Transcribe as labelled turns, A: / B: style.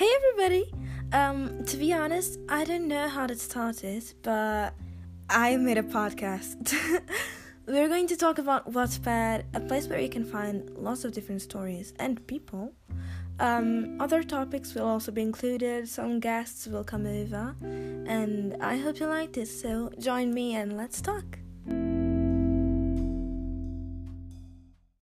A: Hey everybody! Um, to be honest, I don't know how to start it, but I made a podcast. We're going to talk about Wattpad, a place where you can find lots of different stories and people. Um, other topics will also be included, some guests will come over, and I hope you like this, so join me and let's talk.